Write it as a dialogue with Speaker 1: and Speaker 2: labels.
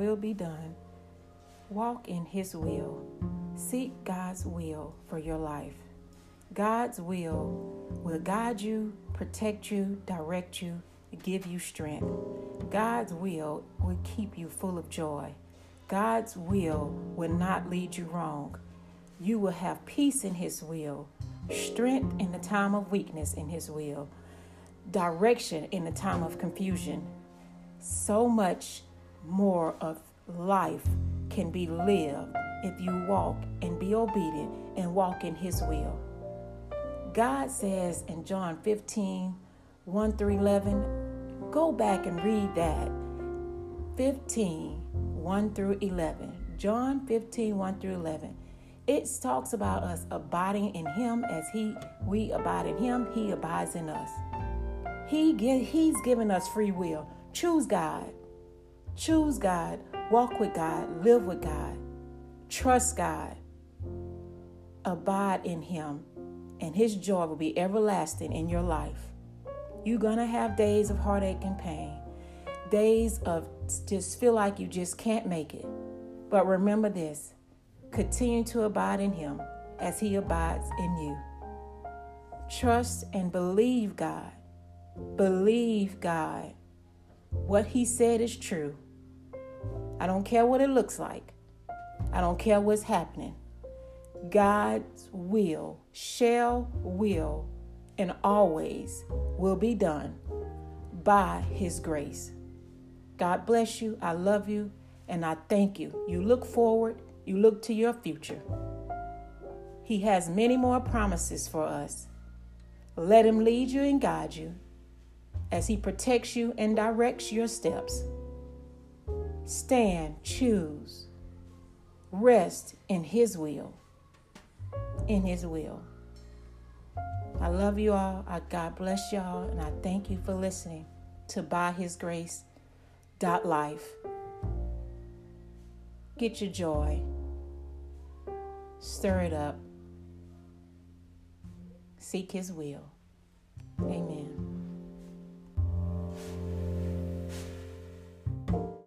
Speaker 1: will be done. Walk in His will. Seek God's will for your life. God's will will guide you, protect you, direct you, give you strength. God's will will keep you full of joy. God's will will not lead you wrong. You will have peace in His will, strength in the time of weakness in His will, direction in the time of confusion. So much more of life can be lived if you walk and be obedient and walk in His will. God says in John 15 1 through 11, go back and read that. 15 1 through 11. John 15 1 through 11. It talks about us abiding in Him as He we abide in Him, He abides in us. He He's given us free will. Choose God. Choose God. Walk with God. Live with God. Trust God. Abide in Him, and His joy will be everlasting in your life. You're going to have days of heartache and pain, days of just feel like you just can't make it. But remember this continue to abide in Him as He abides in you. Trust and believe God. Believe God. What He said is true. I don't care what it looks like, I don't care what's happening. God's will, shall, will, and always will be done by His grace. God bless you. I love you. And I thank you. You look forward, you look to your future. He has many more promises for us. Let Him lead you and guide you as He protects you and directs your steps. Stand, choose, rest in His will. In His will. I love you all. I God bless y'all, and I thank you for listening to By His Grace dot life. Get your joy. Stir it up. Seek His will. Amen.